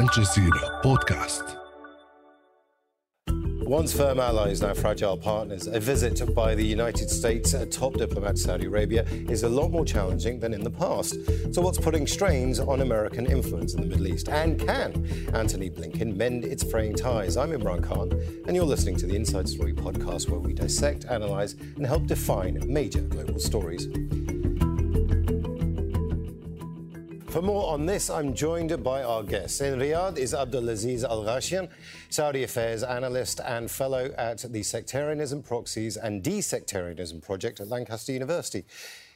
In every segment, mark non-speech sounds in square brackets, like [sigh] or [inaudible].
الجزيرة بودكاست Once firm allies, now fragile partners, a visit by the United States top diplomat to Saudi Arabia is a lot more challenging than in the past. So, what's putting strains on American influence in the Middle East? And can Antony Blinken mend its fraying ties? I'm Imran Khan, and you're listening to the Inside Story podcast, where we dissect, analyze, and help define major global stories. For more on this, I'm joined by our guests. In Riyadh is Abdulaziz Alghashian, Saudi Affairs analyst and fellow at the Sectarianism Proxies and Desectarianism Project at Lancaster University.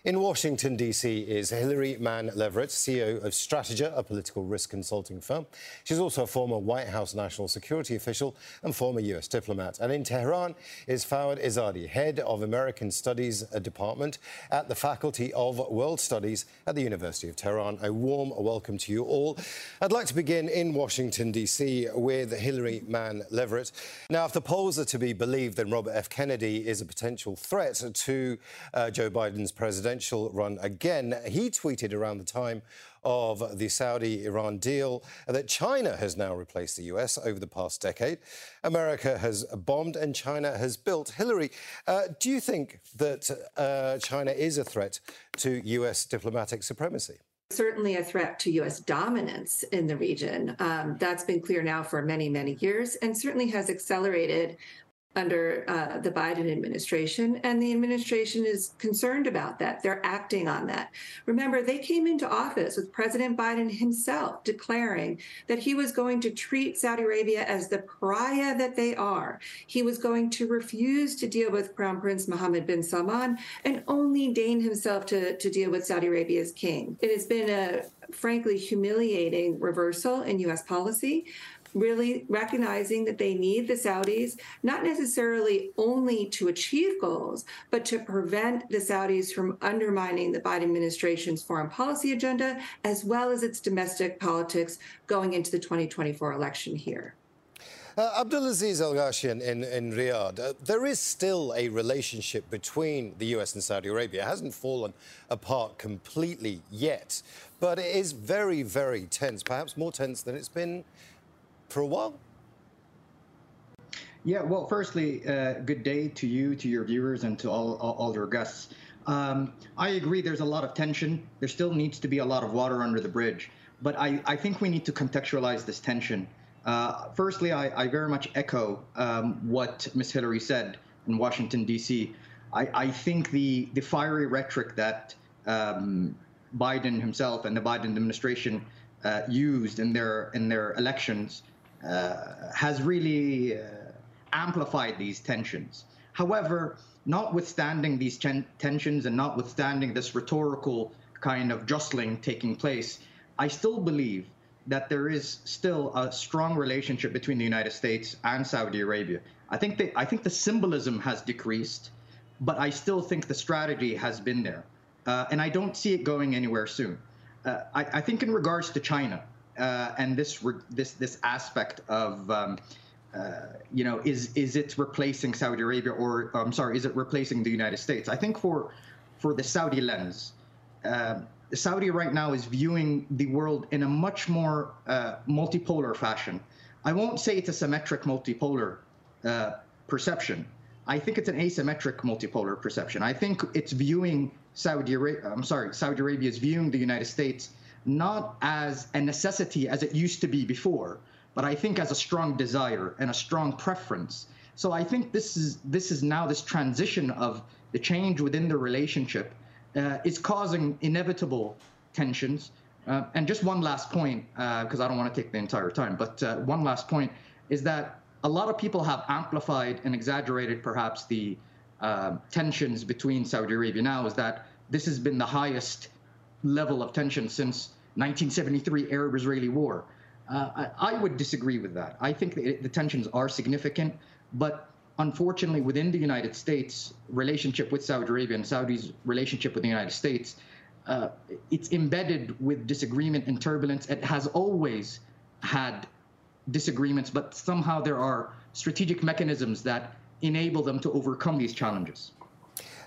In Washington, D.C., is Hillary Mann Leverett, CEO of STRATEGA, a political risk consulting firm. She's also a former White House national security official and former U.S. diplomat. And in Tehran is Foad Izadi, head of American Studies Department at the Faculty of World Studies at the University of Tehran. A warm welcome to you all. I'd like to begin in Washington, D.C., with Hillary Mann Leverett. Now, if the polls are to be believed, then Robert F. Kennedy is a potential threat to uh, Joe Biden's presidency presidential run again. He tweeted around the time of the Saudi Iran deal that China has now replaced the US over the past decade. America has bombed and China has built. Hillary, uh, do you think that uh, China is a threat to US diplomatic supremacy? certainly a threat to U.S. dominance in the region. Um, that's been clear now for many, many years, and certainly has accelerated under uh, the Biden administration, and the administration is concerned about that. They're acting on that. Remember, they came into office with President Biden himself declaring that he was going to treat Saudi Arabia as the pariah that they are. He was going to refuse to deal with Crown Prince Mohammed bin Salman and only deign himself to, to deal with Saudi Arabia's king. It has been a frankly humiliating reversal in U.S. policy really recognizing that they need the Saudis, not necessarily only to achieve goals, but to prevent the Saudis from undermining the Biden administration's foreign policy agenda, as well as its domestic politics going into the 2024 election here. Uh, Abdulaziz Alghashian in, in Riyadh, uh, there is still a relationship between the US and Saudi Arabia. It hasn't fallen apart completely yet, but it is very, very tense, perhaps more tense than it's been for a while? Yeah, well, firstly, uh, good day to you, to your viewers, and to all, all, all your guests. Um, I agree there's a lot of tension. There still needs to be a lot of water under the bridge. But I, I think we need to contextualize this tension. Uh, firstly, I, I, very much echo um, what Ms. Hillary said in Washington, D.C. I, I, think the, the fiery rhetoric that um, Biden himself and the Biden administration uh, used in their in their elections has really uh, amplified these tensions. However, notwithstanding these ten- tensions and notwithstanding this rhetorical kind of jostling taking place, I still believe that there is still a strong relationship between the United States and Saudi Arabia. I think the, I think the symbolism has decreased, but I still think the strategy has been there, uh, and I don't see it going anywhere soon. Uh, I, I, think in regards to China, uh, and this this this aspect of um, uh, you know is is it replacing Saudi Arabia or I'm sorry is it replacing the United States? I think for for the Saudi lens, uh, Saudi right now is viewing the world in a much more uh, multipolar fashion. I won't say it's a symmetric multipolar uh, perception. I think it's an asymmetric multipolar perception. I think it's viewing Saudi Arabia. I'm sorry, Saudi Arabia is viewing the United States not as a necessity as it used to be before, but I think as a strong desire and a strong preference. So I think this is this is now this transition of the change within the relationship uh, is causing inevitable tensions. Uh, and just one last point, because uh, I don't want to take the entire time, but uh, one last point is that a lot of people have amplified and exaggerated perhaps the uh, tensions between Saudi Arabia now. Is that this has been the highest level of tension since 1973 Arab-Israeli war. Uh, I, I, would disagree with that. I think the, tensions are significant, but unfortunately, within the United States, relationship with Saudi Arabia and Saudi's relationship with the United States, uh, it's embedded with disagreement and turbulence. It has always had disagreements, but somehow there are strategic mechanisms that enable them to overcome these challenges.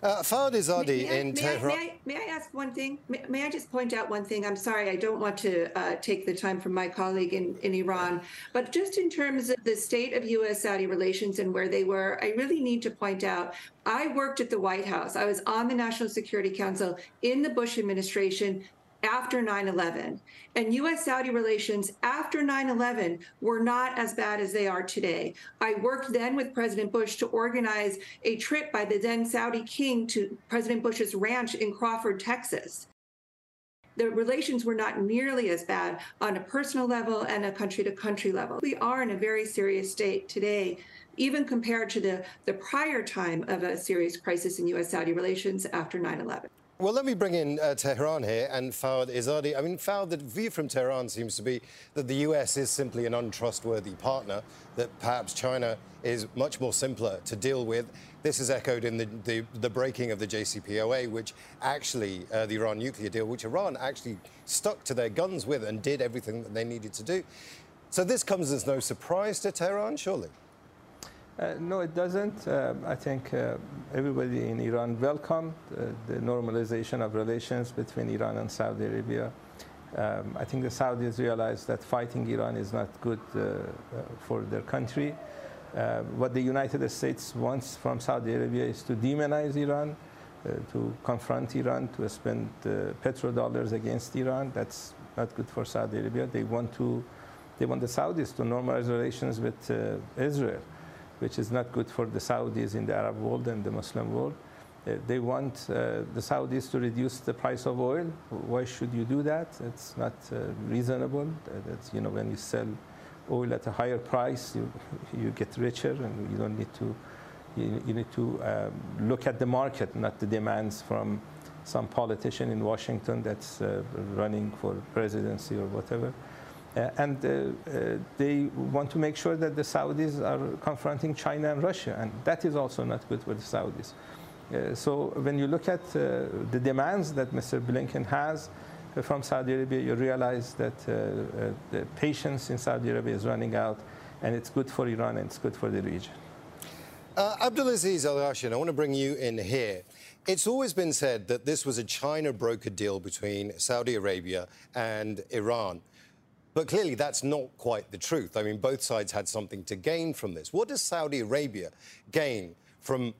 Uh, Foad Izadi in may Tehran. I, may, I, may I ask one thing? May, may, I just point out one thing? I'm sorry, I don't want to uh, take the time from my colleague in, in Iran, but just in terms of the state of U.S. Saudi relations and where they were, I really need to point out I worked at the White House. I was on the National Security Council in the Bush administration after 9 11. And U.S. Saudi relations after 9 11 were not as bad as they are today. I worked then with President Bush to organize a trip by the then Saudi king to President Bush's ranch in Crawford, Texas. The relations were not nearly as bad on a personal level and a country to country level. We are in a very serious state today even compared to the, the prior time of a serious crisis in U.S. Saudi relations after 9 11. Well, let me bring in uh, Tehran here and Foad Izadi. I mean, Foad, the view from Tehran seems to be that the US is simply an untrustworthy partner, that perhaps China is much more simpler to deal with. This is echoed in the, the, the breaking of the JCPOA, which actually, uh, the Iran nuclear deal, which Iran actually stuck to their guns with and did everything that they needed to do. So this comes as no surprise to Tehran, surely? Uh, no, it doesn't. Uh, I think uh, everybody in Iran welcomed uh, the normalization of relations between Iran and Saudi Arabia. Um, I think the Saudis realized that fighting Iran is not good uh, uh, for their country. what the United States wants from Saudi Arabia is to demonize Iran, to confront Iran, to spend petrodollars against Iran. That's not good for Saudi Arabia. They want to, they want the Saudis to normalize relations with Israel which is not good for the Saudis in the Arab world and the Muslim world. Uh, they want uh, the Saudis to reduce the price of oil. Why should you do that? It's not uh, reasonable. That's, you know, when you sell oil at a higher price, you, [laughs] you get richer and you don't need to, you, you need to um, look at the market, not the demands from some politician in Washington that's uh, running for presidency or whatever. Uh, and uh, uh, they want to make sure that the Saudis are confronting China and Russia, and that is also not good for the Saudis. so when you look at the demands that Mr. Blinken has from Saudi Arabia, you realize that the patience in Saudi Arabia is running out, and it's good for Iran and it's good for the region. Uh, Abdulaziz Alghashian, I want to bring you in here. It's always been said that this was a China brokered deal between Saudi Arabia and Iran. But clearly, that's not quite the truth. I mean, both sides had something to gain from this. What does Saudi Arabia gain from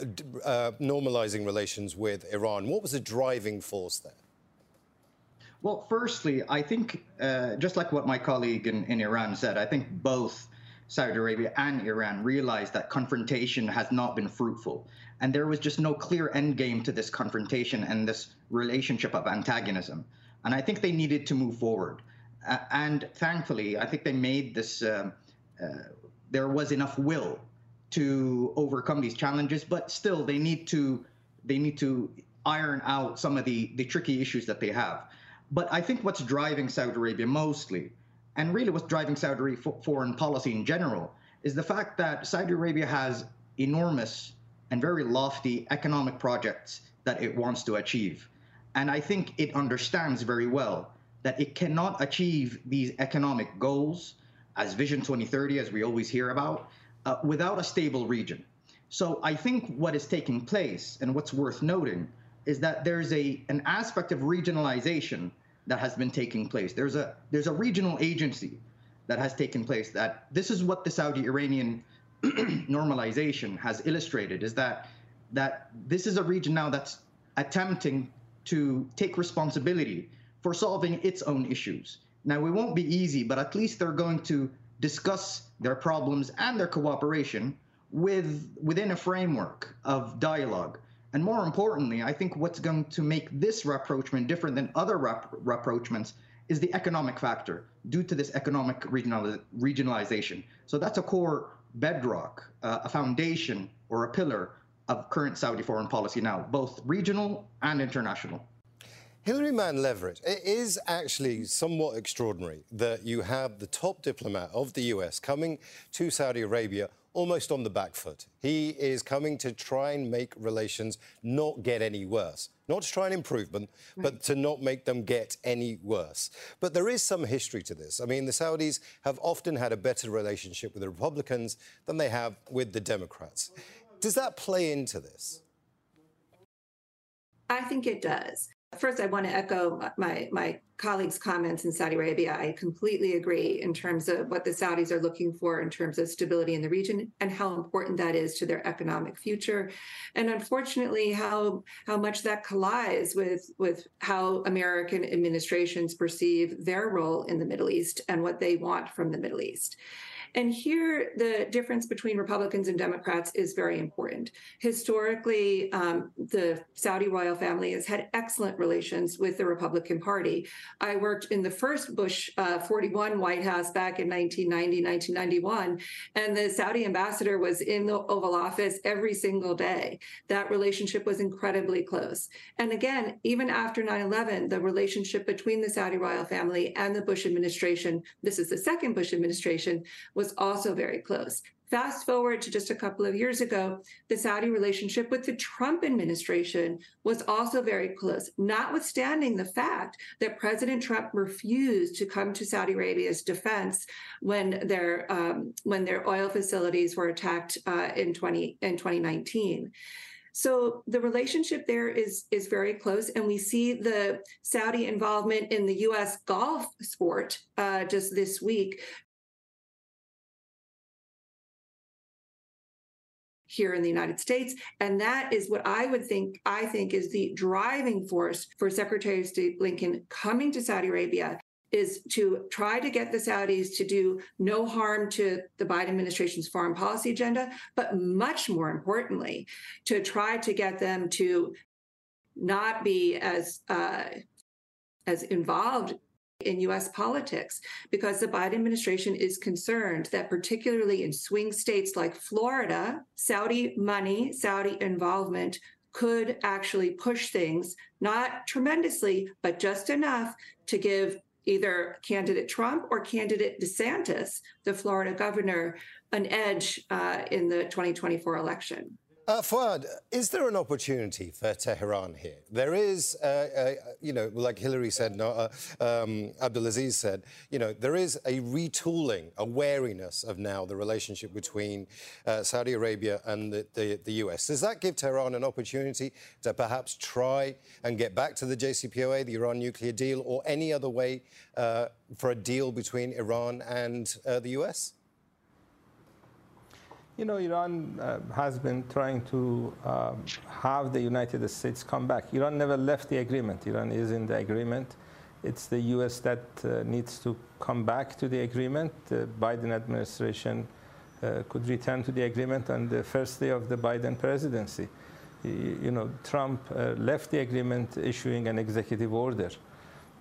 uh, normalizing relations with Iran? What was the driving force there? Well, firstly, I think, uh, just like what my colleague in, in Iran said, I think both Saudi Arabia and Iran realized that confrontation has not been fruitful. And there was just no clear end game to this confrontation and this relationship of antagonism. And I think they needed to move forward. Uh, and thankfully, I think they made this. Um, uh, there was enough will to overcome these challenges, but still, they need to they need to iron out some of the the tricky issues that they have. But I think what's driving Saudi Arabia mostly, and really what's driving Saudi foreign policy in general, is the fact that Saudi Arabia has enormous and very lofty economic projects that it wants to achieve. And I think it understands very well that it cannot achieve these economic goals as Vision 2030, as we always hear about, uh, without a stable region. So I think what is taking place and what's worth noting is that there's a an aspect of regionalization that has been taking place. There's a there's a regional agency that has taken place that this is what the Saudi Iranian [clears throat] normalization has illustrated is that that this is a region now that's attempting to take responsibility for solving its own issues. Now, it won't be easy, but at least they're going to discuss their problems and their cooperation with within a framework of dialogue. And more importantly, I think what's going to make this rapprochement different than other rap- rapprochements is the economic factor due to this economic regional- regionalization. So that's a core bedrock, uh, a foundation or a pillar of current Saudi foreign policy now, both regional and international. Hillary Mann Leverett, it is actually somewhat extraordinary that you have the top diplomat of the US coming to Saudi Arabia almost on the back foot. He is coming to try and make relations not get any worse. Not to try and improve them, right. but to not make them get any worse. But there is some history to this. I mean, the Saudis have often had a better relationship with the Republicans than they have with the Democrats. Does that play into this? I think it does. First, I want to echo my, my colleagues' comments in Saudi Arabia. I completely agree in terms of what the Saudis are looking for in terms of stability in the region and how important that is to their economic future. And unfortunately, how how much that collides with, with how American administrations perceive their role in the Middle East and what they want from the Middle East. And here, the difference between Republicans and Democrats is very important. Historically, um, the Saudi royal family has had excellent relations with the Republican Party. I worked in the first Bush uh, 41 White House back in 1990, 1991, and the Saudi ambassador was in the Oval Office every single day. That relationship was incredibly close. And again, even after 9 11, the relationship between the Saudi royal family and the Bush administration, this is the second Bush administration, was also very close. Fast forward to just a couple of years ago, the Saudi relationship with the Trump administration was also very close, notwithstanding the fact that President Trump refused to come to Saudi Arabia's defense when their um, when their oil facilities were attacked uh, in 20 in 2019. So the relationship there is is very close, and we see the Saudi involvement in the U.S. golf sport uh, just this week here in the United States. And that is what I would think, I think is the driving force for Secretary of State Blinken coming to Saudi Arabia is to try to get the Saudis to do no harm to the Biden administration's foreign policy agenda, but much more importantly, to try to get them to not be as uh, as involved in US politics because the Biden administration is concerned that, particularly in swing states like Florida, Saudi money, Saudi involvement could actually push things, not tremendously, but just enough to give either candidate Trump or candidate DeSantis, the Florida governor, an edge uh, in the 2024 election. Uh, Foad, is there an opportunity for Tehran here? There is, uh, uh, you know, like Hillary said, no, uh, um, Abdulaziz said, you know, there is a retooling, a wariness of now the relationship between uh, Saudi Arabia and the, the, the, US. Does that give Tehran an opportunity to perhaps try and get back to the JCPOA, the Iran nuclear deal, or any other way uh, for a deal between Iran and the US? You know, Iran uh, has been trying to um, have the United States come back. Iran never left the agreement. Iran is in the agreement. It's the U.S. that uh, needs to come back to the agreement. The Biden administration uh, could return to the agreement on the first day of the Biden presidency. You know, Trump uh, left the agreement issuing an executive order.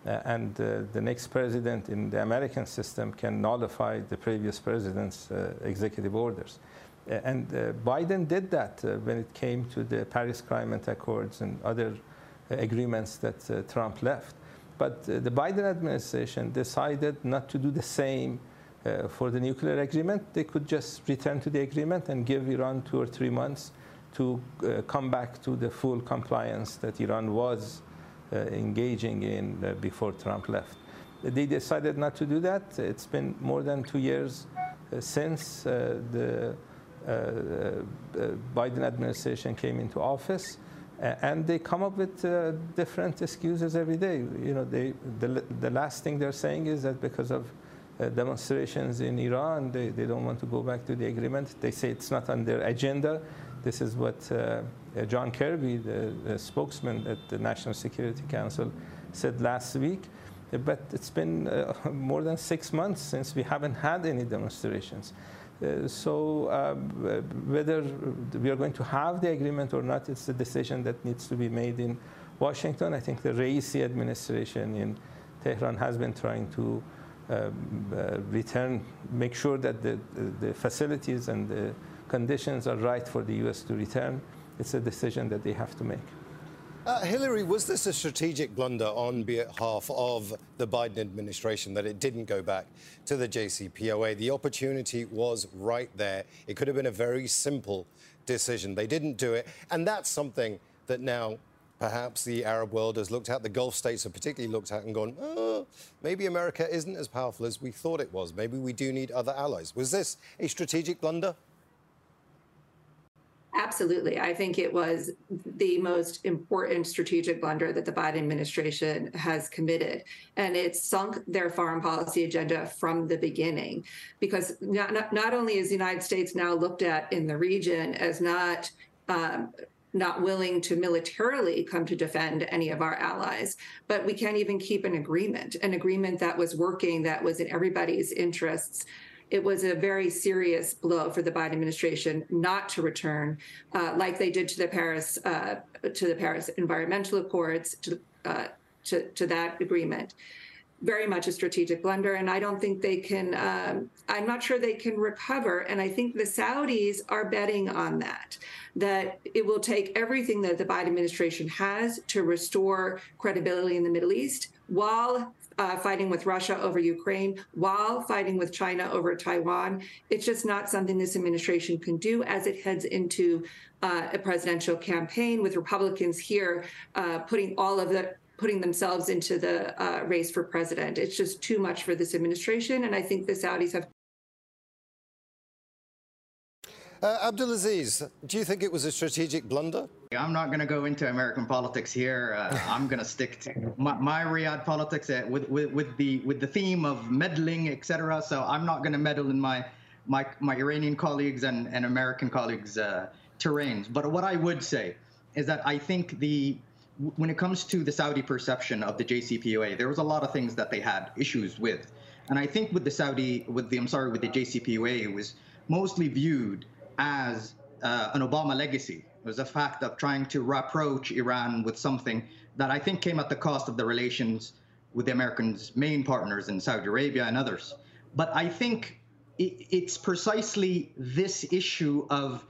Uh, and uh, the next president in the American system can nullify the previous president's executive orders. Uh, and uh, Biden did that uh, when it came to the Paris Climate Accords and other uh, agreements that uh, Trump left. But uh, the Biden administration decided not to do the same for the nuclear agreement. They could just return to the agreement and give Iran two or three months to come back to the full compliance that Iran was engaging in before Trump left. They decided not to do that. It's been more than two years since the Biden administration came into office, and they come up with uh, different excuses every day. You know, they, the, the last thing they're saying is that because of uh, demonstrations in Iran, they, they don't want to go back to the agreement. They say it's not on their agenda. This is what uh, John Kirby, the, the, spokesman at the National Security Council, said last week. But it's been uh, [laughs] more than six months since we haven't had any demonstrations. Uh, so uh, whether we are going to have the agreement or not, it's a decision that needs to be made in Washington. I think the Raisi administration in Tehran has been trying to um, uh, return, make sure that the, the facilities and the conditions are right for the U.S. to return. It's a decision that they have to make. Uh, Hillary, was this a strategic blunder on behalf of the Biden administration that it didn't go back to the JCPOA? The opportunity was right there. It could have been a very simple decision. They didn't do it. And that's something that now perhaps the Arab world has looked at, the Gulf states have particularly looked at and gone, oh, maybe America isn't as powerful as we thought it was. Maybe we do need other allies. Was this a strategic blunder? Absolutely. I think it was the most important strategic blunder that the Biden administration has committed. And it sunk their foreign policy agenda from the beginning. Because not, not, not only is the United States now looked at in the region as not um, not willing to militarily come to defend any of our allies, but we can't even keep an agreement, an agreement that was working, that was in everybody's interests it was a very serious blow for the Biden administration not to return, uh, like they did to the Paris uh, to the Paris Environmental Accords, to, uh, to, to that agreement. Very much a strategic blunder, and I don't think they can. Um, I'm not sure they can recover, and I think the Saudis are betting on that. That it will take everything that the Biden administration has to restore credibility in the Middle East, while uh, fighting with Russia over Ukraine while fighting with China over Taiwan. It's just not something this administration can do as it heads into uh, a presidential campaign with Republicans here uh, putting all of the putting themselves into the uh, race for president. It's just too much for this administration, and I think the Saudis have Uh, Abdulaziz, do you think it was a strategic blunder? I'm not going to go into American politics here. Uh, [laughs] I'm going to stick to my, my Riyadh politics uh, with, with, with, the with the theme of meddling, etc. So I'm not going to meddle in my my my Iranian colleagues and, and American colleagues' uh, terrains. But what I would say is that I think the when it comes to the Saudi perception of the JCPOA, there was a lot of things that they had issues with, and I think with the Saudi with the I'm sorry with the JCPOA, it was mostly viewed as uh, an Obama legacy. It was a fact of trying to rapproach Iran with something that I think came at the cost of the relations with the Americans' main partners in Saudi Arabia and others. But I think it, it's precisely this issue of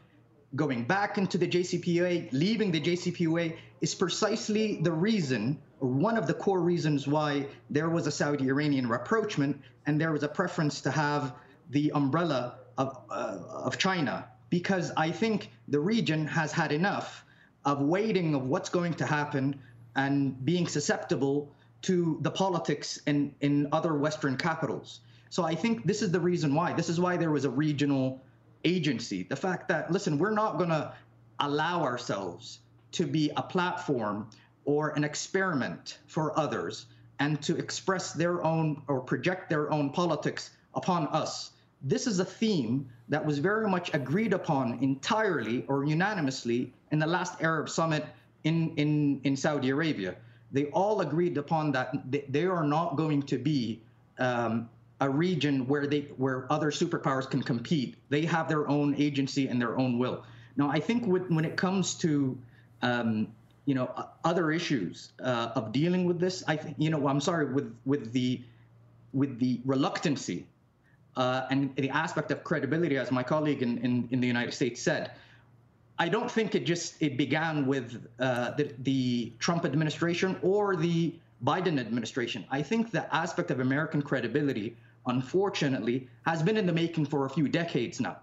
going back into the JCPOA, leaving the JCPOA, is precisely the reason, or one of the core reasons why there was a Saudi Iranian rapprochement and there was a preference to have the umbrella of, uh, of China because I think the region has had enough of waiting of what's going to happen and being susceptible to the politics in, in other Western capitals. So I think this is the reason why. This is why there was a regional agency. The fact that, listen, we're not going to allow ourselves to be a platform or an experiment for others and to express their own or project their own politics upon us this is a theme that was very much agreed upon entirely or unanimously in the last Arab summit in, in, in Saudi Arabia. They all agreed upon that they are not going to be um, a region where they where other superpowers can compete. They have their own agency and their own will. Now, I think with, when it comes to um, you know other issues uh, of dealing with this, I think you know I'm sorry with with the with the reluctancy uh, and the aspect of credibility, as my colleague in, in, in, the United States said, I don't think it just it began with uh, the, the Trump administration or the Biden administration. I think the aspect of American credibility, unfortunately, has been in the making for a few decades now.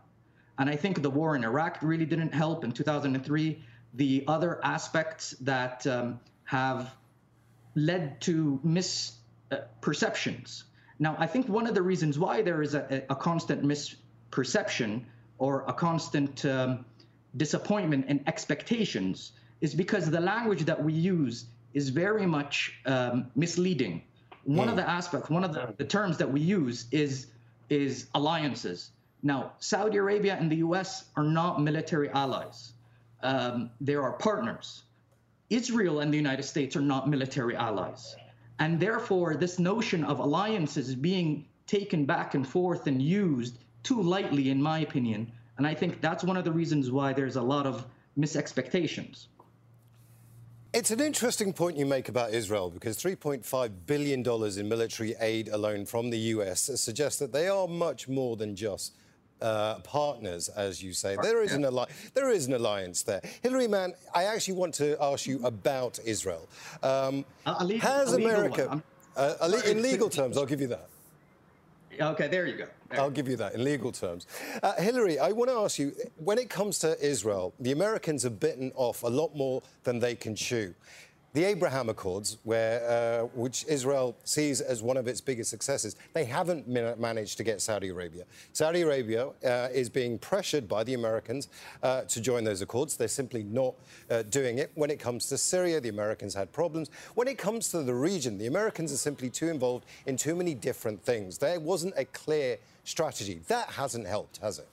And I think the war in Iraq really didn't help in 2003. The other aspects that um, have led to misperceptions now, I think one of the reasons why there is a, a constant misperception or a constant um, disappointment and expectations is because the language that we use is very much um, misleading. One of the aspects, one of the, the terms that we use is is alliances. Now, Saudi Arabia and the U.S. are not military allies; um, they are partners. Israel and the United States are not military allies. And therefore, this notion of alliances being taken back and forth and used too lightly, in my opinion. And I think that's one of the reasons why there's a lot of misexpectations. It's an interesting point you make about Israel because $3.5 billion in military aid alone from the US suggests that they are much more than just uh, partners, as you say. There is, an alli- there is an alliance there. Hillary Mann, I actually want to ask you about Israel. Um, has America, uh, in legal terms, I'll give you that. Okay, there you go. There. I'll give you that in legal terms. Uh, Hillary, I want to ask you when it comes to Israel, the Americans have bitten off a lot more than they can chew. The Abraham Accords, where, uh, which Israel sees as one of its biggest successes, they haven't managed to get Saudi Arabia. Saudi Arabia uh, is being pressured by the Americans uh, to join those accords. They're simply not uh, doing it. When it comes to Syria, the Americans had problems. When it comes to the region, the Americans are simply too involved in too many different things. There wasn't a clear strategy. That hasn't helped, has it?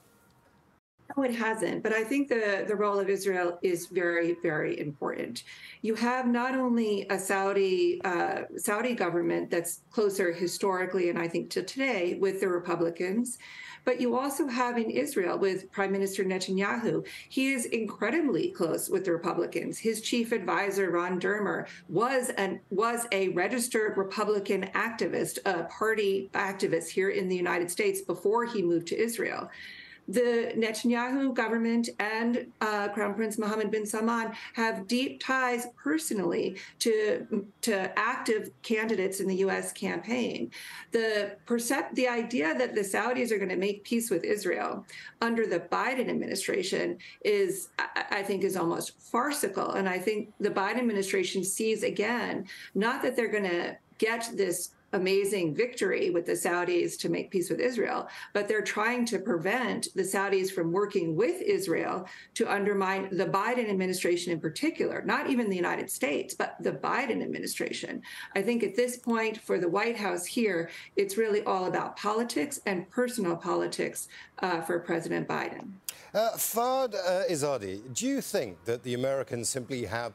No, it hasn't. But I think the, the role of Israel is very, very important. You have not only a Saudi uh, Saudi government that's closer historically, and I think to today, with the Republicans, but you also have in Israel with Prime Minister Netanyahu. He is incredibly close with the Republicans. His chief advisor, Ron Dermer, was an was a registered Republican activist, a party activist here in the United States before he moved to Israel the Netanyahu government and uh, Crown Prince Mohammed bin Salman have deep ties personally to to active candidates in the U.S. campaign. The percept the idea that the Saudis are going to make peace with Israel under the Biden administration is, I think, is almost farcical. And I think the Biden administration sees again not that they're going to get this amazing victory with the Saudis to make peace with Israel, but they're trying to prevent the Saudis from working with Israel to undermine the Biden administration in particular, not even the United States, but the Biden administration. I think at this point for the White House here, it's really all about politics and personal politics uh, for President Biden. Uh, Foad uh, Izadi, do you think that the Americans simply have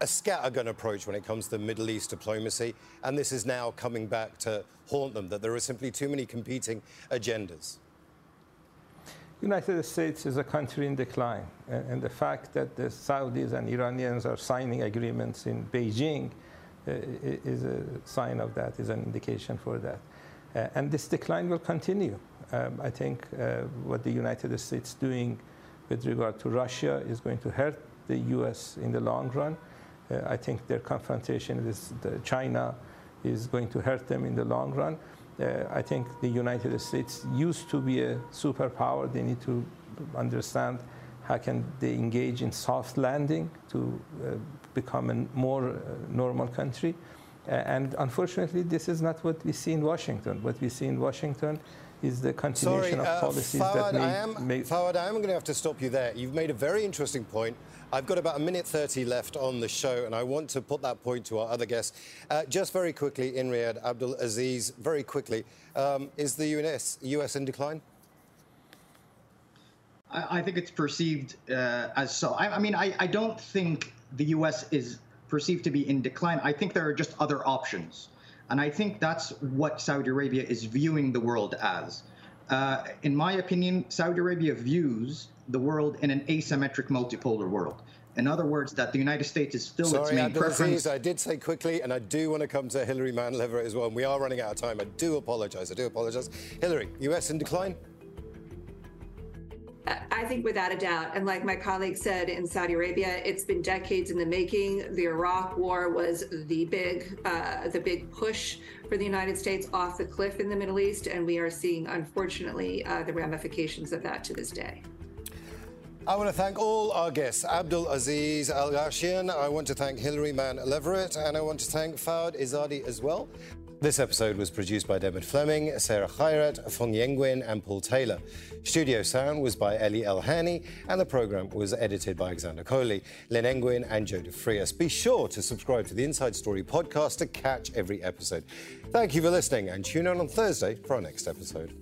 a scattergun approach when it comes to Middle East diplomacy, and this is now coming back to haunt them, that there are simply too many competing agendas? United States is a country in decline, and the fact that the Saudis and Iranians are signing agreements in Beijing uh, is a sign of that, is an indication for that. Uh, and this decline will continue. Um, I think uh, what the United States is doing with regard to Russia is going to hurt the U.S. in the long run. Uh, I think their confrontation with China is going to hurt them in the long run. Uh, I think the United States used to be a superpower. They need to understand how can they engage in soft landing to uh, become a more normal country. And unfortunately, this is not what we see in Washington. What we see in Washington is the continuation Sorry, of policies Foad, that may, I am, may... Foad, I am going to have to stop you there. You've made a very interesting point. I've got about a minute 30 left on the show, and I want to put that point to our other guests. Uh, just very quickly, in Riyadh, Abdulaziz, very quickly, um, is the US, US in decline? I, I think it's perceived uh, as so. I, I mean, I, I don't think the US is perceived to be in decline. I think there are just other options. And I think that's what Saudi Arabia is viewing the world as. Uh, in my opinion, Saudi Arabia views the world in an asymmetric multipolar world. In other words, that the United States is still Sorry, its main Abdulaziz, preference. I did say quickly, and I do want to come to Hillary Mann Leverett as well. And we are running out of time. I do apologize. I do apologize. Hillary, US in decline? I think without a doubt. And like my colleague said in Saudi Arabia, it's been decades in the making. The Iraq War was the big, uh, the big push for the United States off the cliff in the Middle East, and we are seeing, unfortunately, uh, the ramifications of that to this day. I want to thank all our guests, Abdulaziz Alghashian. I want to thank Hillary Mann Leverett, and I want to thank Foad Izadi as well. This episode was produced by David Fleming, Sarah Khairat, Fong Yenguin, and Paul Taylor. Studio sound was by Ellie Elhani, and the program was edited by Alexander Coley, Len Engwin, and Joe DeFrias. Be sure to subscribe to the Inside Story podcast to catch every episode. Thank you for listening, and tune in on Thursday for our next episode.